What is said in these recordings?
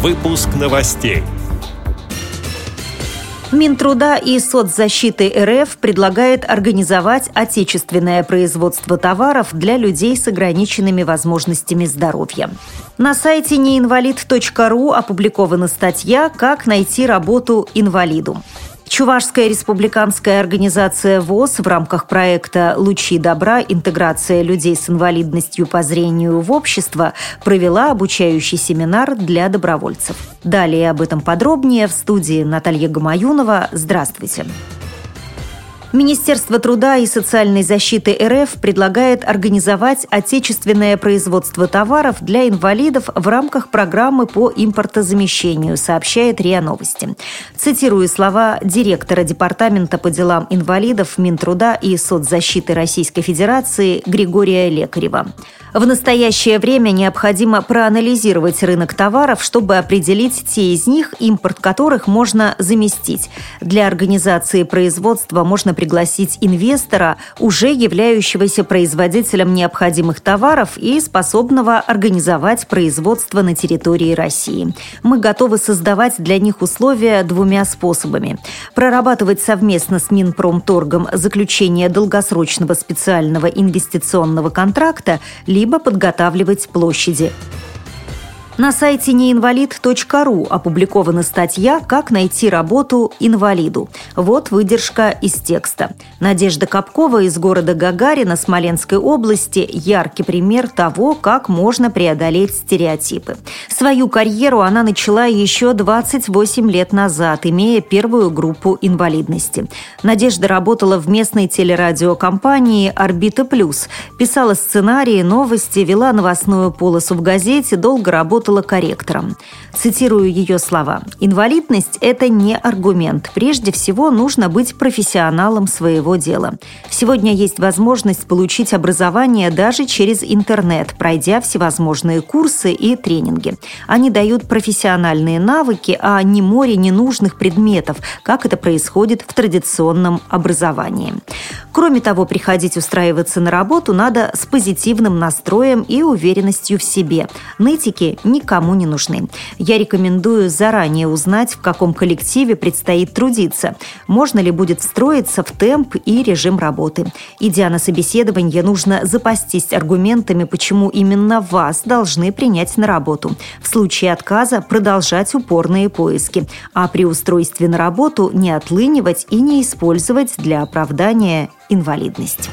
Выпуск новостей. Минтруда и соцзащиты РФ предлагает организовать отечественное производство товаров для людей с ограниченными возможностями здоровья. На сайте неинвалид.ру опубликована статья «Как найти работу инвалиду». Чувашская республиканская организация ВОЗ в рамках проекта «Лучи добра. Интеграция людей с инвалидностью по зрению в общество» провела обучающий семинар для добровольцев. Далее об этом подробнее в студии Наталья Гамаюнова. Здравствуйте. Здравствуйте. Министерство труда и социальной защиты РФ предлагает организовать отечественное производство товаров для инвалидов в рамках программы по импортозамещению, сообщает РИА Новости. Цитирую слова директора Департамента по делам инвалидов Минтруда и соцзащиты Российской Федерации Григория Лекарева. В настоящее время необходимо проанализировать рынок товаров, чтобы определить те из них, импорт которых можно заместить. Для организации производства можно пригласить инвестора, уже являющегося производителем необходимых товаров и способного организовать производство на территории России. Мы готовы создавать для них условия двумя способами. Прорабатывать совместно с Минпромторгом заключение долгосрочного специального инвестиционного контракта – либо подготавливать площади. На сайте неинвалид.ру опубликована статья «Как найти работу инвалиду». Вот выдержка из текста. Надежда Капкова из города Гагарина Смоленской области – яркий пример того, как можно преодолеть стереотипы. Свою карьеру она начала еще 28 лет назад, имея первую группу инвалидности. Надежда работала в местной телерадиокомпании «Орбита Плюс», писала сценарии, новости, вела новостную полосу в газете, долго работала работала корректором. Цитирую ее слова. «Инвалидность – это не аргумент. Прежде всего, нужно быть профессионалом своего дела. Сегодня есть возможность получить образование даже через интернет, пройдя всевозможные курсы и тренинги. Они дают профессиональные навыки, а не море ненужных предметов, как это происходит в традиционном образовании. Кроме того, приходить устраиваться на работу надо с позитивным настроем и уверенностью в себе. Нытики никому не нужны. Я рекомендую заранее узнать, в каком коллективе предстоит трудиться, можно ли будет встроиться в темп и режим работы. Идя на собеседование, нужно запастись аргументами, почему именно вас должны принять на работу. В случае отказа продолжать упорные поиски, а при устройстве на работу не отлынивать и не использовать для оправдания инвалидность.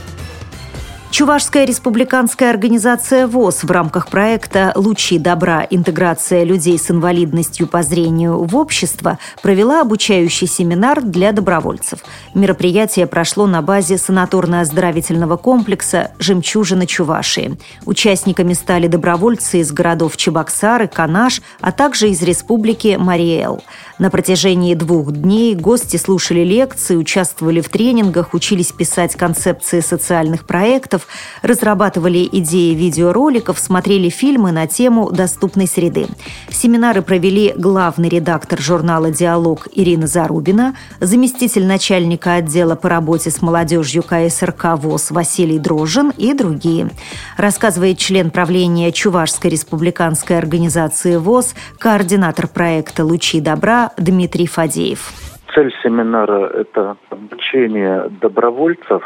Чувашская республиканская организация ВОЗ в рамках проекта «Лучи добра. Интеграция людей с инвалидностью по зрению в общество» провела обучающий семинар для добровольцев. Мероприятие прошло на базе санаторно-оздоровительного комплекса «Жемчужина Чувашии». Участниками стали добровольцы из городов Чебоксары, Канаш, а также из республики Мариэл. На протяжении двух дней гости слушали лекции, участвовали в тренингах, учились писать концепции социальных проектов, разрабатывали идеи видеороликов, смотрели фильмы на тему доступной среды. Семинары провели главный редактор журнала «Диалог» Ирина Зарубина, заместитель начальника отдела по работе с молодежью КСРК ВОЗ Василий Дрожин и другие. Рассказывает член правления Чувашской республиканской организации ВОЗ, координатор проекта «Лучи добра» Дмитрий Фадеев. Цель семинара – это обучение добровольцев,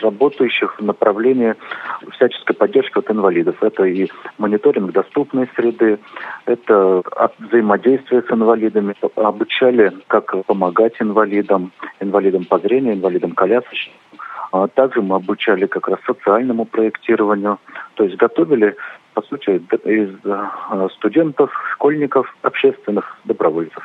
работающих в направлении всяческой поддержки от инвалидов. Это и мониторинг доступной среды, это взаимодействие с инвалидами. Обучали, как помогать инвалидам, инвалидам по зрению, инвалидам колясочным. А также мы обучали как раз социальному проектированию, то есть готовили, по сути, из э, студентов, школьников, общественных добровольцев.